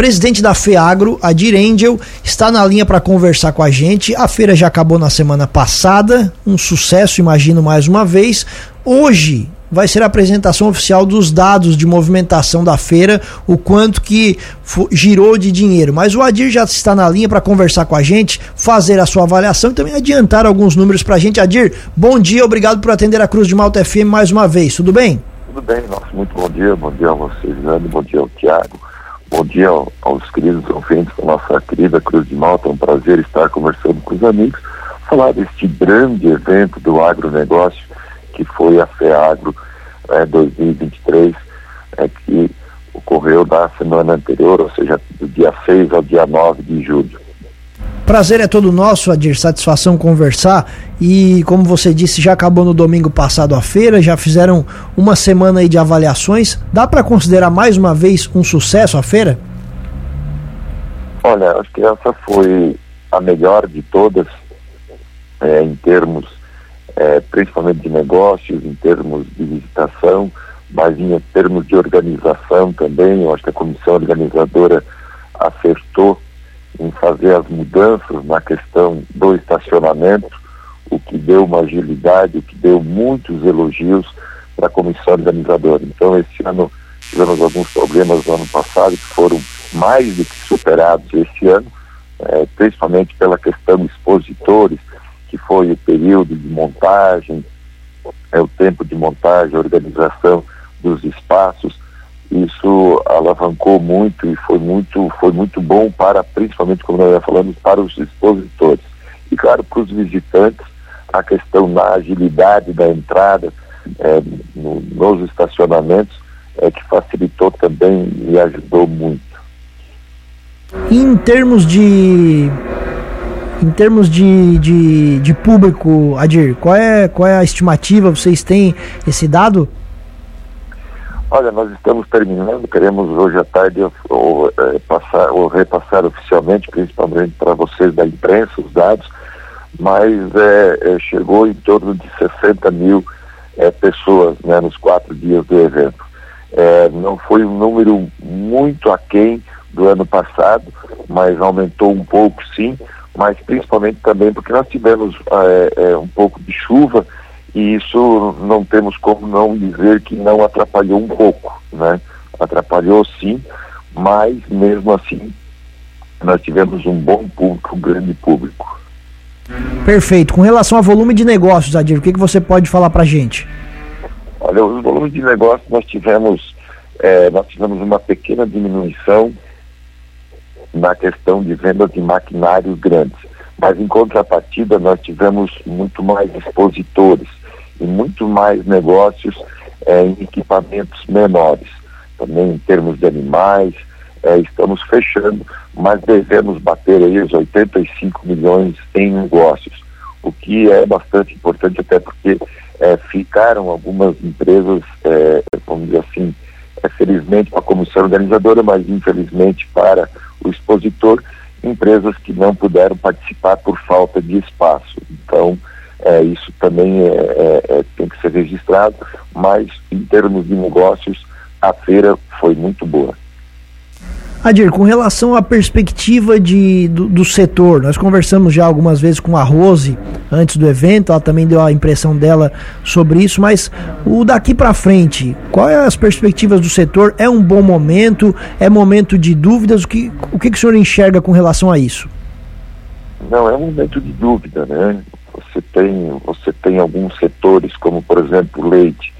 presidente da FEAGRO, Adir Angel, está na linha para conversar com a gente. A feira já acabou na semana passada, um sucesso, imagino mais uma vez. Hoje vai ser a apresentação oficial dos dados de movimentação da feira, o quanto que girou de dinheiro. Mas o Adir já está na linha para conversar com a gente, fazer a sua avaliação e também adiantar alguns números para a gente. Adir, bom dia, obrigado por atender a Cruz de Malta FM mais uma vez, tudo bem? Tudo bem, nossa, muito bom dia, bom dia a vocês, Jane, bom dia ao Tiago, bom dia aos queridos ouvintes da nossa querida Cruz de Malta, é um prazer estar conversando com os amigos, falar deste grande evento do agronegócio que foi a FEAGRO é, 2023, é, que ocorreu na semana anterior, ou seja, do dia 6 ao dia 9 de julho. Prazer é todo nosso, Adir. Satisfação conversar. E como você disse, já acabou no domingo passado a feira, já fizeram uma semana aí de avaliações. Dá para considerar mais uma vez um sucesso a feira? Olha, acho que essa foi a melhor de todas é, em termos é, principalmente de negócios, em termos de visitação, mas em termos de organização também. Eu acho que a comissão organizadora acertou em fazer as mudanças na questão do estacionamento, o que deu uma agilidade, o que deu muitos elogios para a comissão organizadora. Então, esse ano tivemos alguns problemas no ano passado que foram mais do que superados esse ano, é, principalmente pela questão expositores, que foi o período de montagem, é o tempo de montagem, organização dos espaços. Isso alavancou muito e foi muito, foi muito bom para, principalmente, como nós já falamos, para os expositores. E, claro, para os visitantes, a questão da agilidade da entrada é, no, nos estacionamentos é que facilitou também e ajudou muito. Em termos de em termos de, de, de público, Adir, qual é, qual é a estimativa? Vocês têm esse dado? Olha, nós estamos terminando, queremos hoje à tarde ou, é, passar, ou repassar oficialmente, principalmente para vocês da imprensa, os dados, mas é, é, chegou em torno de 60 mil é, pessoas né, nos quatro dias do evento. É, não foi um número muito aquém do ano passado, mas aumentou um pouco sim, mas principalmente também porque nós tivemos um pouco de chuva e isso não temos como não dizer que não atrapalhou um pouco, né? Atrapalhou sim, mas mesmo assim nós tivemos um bom público, um grande público. Perfeito. Com relação ao volume de negócios, Adir, o que, que você pode falar para gente? Olha, os volumes de negócios nós tivemos, é, nós tivemos uma pequena diminuição na questão de vendas de maquinários grandes. Mas, em contrapartida, nós tivemos muito mais expositores e muito mais negócios é, em equipamentos menores. Também em termos de animais, é, estamos fechando, mas devemos bater aí os 85 milhões em negócios, o que é bastante importante, até porque é, ficaram algumas empresas, vamos dizer assim, felizmente para a comissão organizadora, mas infelizmente para o expositor, empresas que não puderam participar por falta de espaço. Então, é, isso também é, é, é, tem que ser registrado, mas em termos de negócios, a feira foi muito boa. Adir, com relação à perspectiva de, do, do, setor, nós conversamos já algumas vezes com a Rose antes do evento, ela também deu a impressão dela sobre isso, mas o daqui para frente, quais as perspectivas do setor? É um bom momento? É momento de dúvidas? O que, o que, que o senhor enxerga com relação a isso? Não, é um momento de dúvida, né? Você tem, você tem alguns setores, como por exemplo o leite,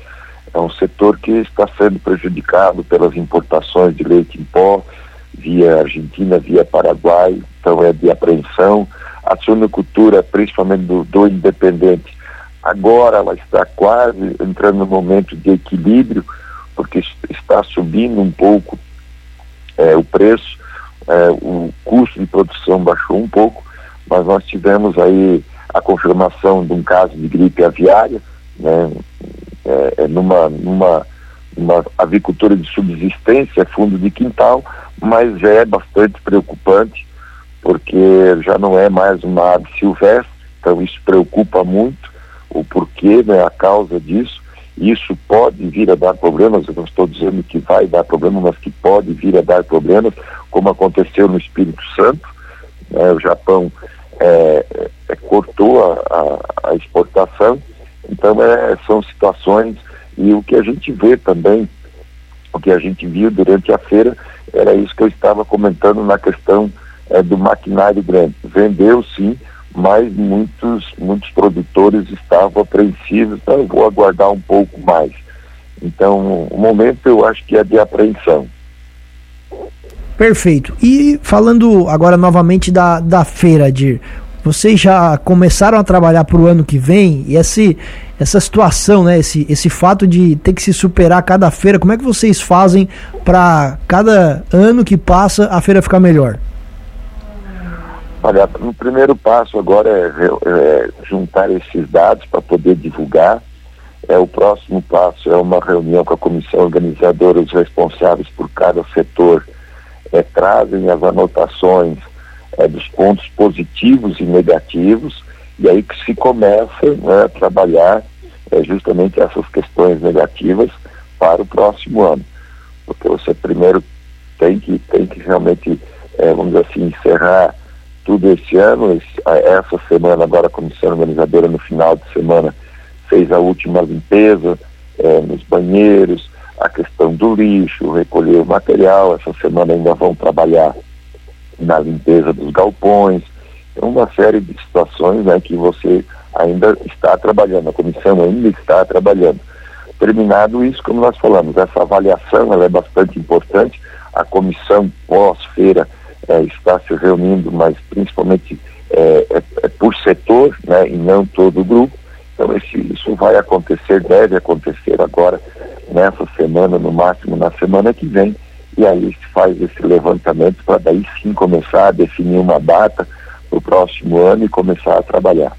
é um setor que está sendo prejudicado pelas importações de leite em pó, via Argentina, via Paraguai, então é de apreensão. A suinocultura, principalmente do, do independente, agora ela está quase entrando no momento de equilíbrio, porque está subindo um pouco é, o preço, é, o custo de produção baixou um pouco, mas nós tivemos aí a confirmação de um caso de gripe aviária, né, é, é numa, numa uma avicultura de subsistência, fundo de quintal, mas é bastante preocupante, porque já não é mais uma ave silvestre, então isso preocupa muito, o porquê, né, a causa disso, Isso pode vir a dar problemas, eu não estou dizendo que vai dar problema, mas que pode vir a dar problemas, como aconteceu no Espírito Santo. Né? O Japão é, é, cortou a, a, a, exportação, então é, são situações, e o que a gente vê também, o que a gente viu durante a feira, era isso que eu estava comentando na questão é, do maquinário grande. Vendeu sim, mas muitos, muitos produtores estavam apreensivos, então eu vou aguardar um pouco mais. Então, o momento eu acho que é de apreensão. Perfeito. E falando agora novamente da, da feira, Dir, vocês já começaram a trabalhar para o ano que vem e esse, essa situação, né, esse, esse fato de ter que se superar cada feira, como é que vocês fazem para cada ano que passa a feira ficar melhor? Olha, o primeiro passo agora é, é juntar esses dados para poder divulgar. É, o próximo passo é uma reunião com a comissão organizadora, os responsáveis por cada setor é, trazem as anotações é, dos pontos positivos e negativos, e aí que se começa né, a trabalhar é, justamente essas questões negativas para o próximo ano. Porque você primeiro tem que, tem que realmente, é, vamos dizer assim, encerrar tudo esse ano. Esse, essa semana, agora a comissão organizadora, no final de semana, fez a última limpeza é, nos banheiros, a questão do lixo, recolher o material. Essa semana ainda vão trabalhar na limpeza dos galpões. É uma série de situações né, que você ainda está trabalhando, a comissão ainda está trabalhando. Terminado isso, como nós falamos, essa avaliação ela é bastante importante. A comissão pós-feira é, está se reunindo, mas principalmente é, é, é, por setor, né, e não todo o grupo. Então esse, isso vai acontecer, deve acontecer agora, nessa semana, no máximo na semana que vem, e aí se faz esse levantamento para daí sim começar a definir uma data para o próximo ano e começar a trabalhar.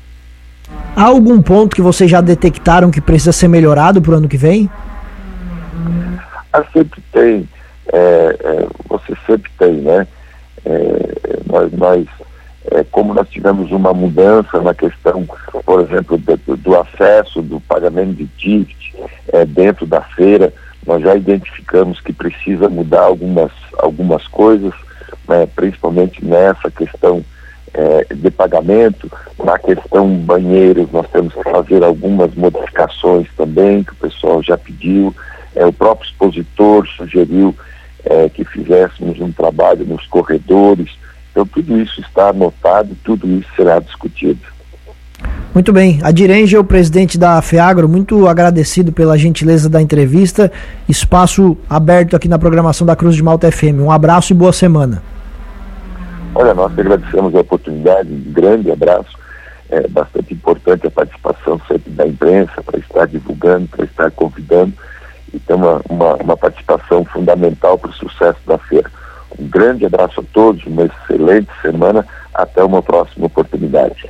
Há algum ponto que vocês já detectaram que precisa ser melhorado para o ano que vem? Ah, sempre tem. É, é, você sempre tem, né? É, nós, nós é, como nós tivemos uma mudança na questão, por exemplo, do, do acesso, do pagamento de ticket é, dentro da feira, nós já identificamos que precisa mudar algumas, algumas coisas, né, principalmente nessa questão é, de pagamento, na questão banheiros, nós temos que fazer algumas modificações também, que o pessoal já pediu, é, o próprio expositor sugeriu é, que fizéssemos um trabalho nos corredores. Então, tudo isso está anotado, tudo isso será discutido. Muito bem. Adir o presidente da FEAGRO, muito agradecido pela gentileza da entrevista. Espaço aberto aqui na programação da Cruz de Malta FM. Um abraço e boa semana. Olha, nós agradecemos a oportunidade, um grande abraço. É bastante importante a participação sempre da imprensa para estar divulgando, para estar convidando e tem uma, uma, uma participação fundamental para o sucesso da feira. Um grande abraço a todos, uma excelente semana, até uma próxima oportunidade.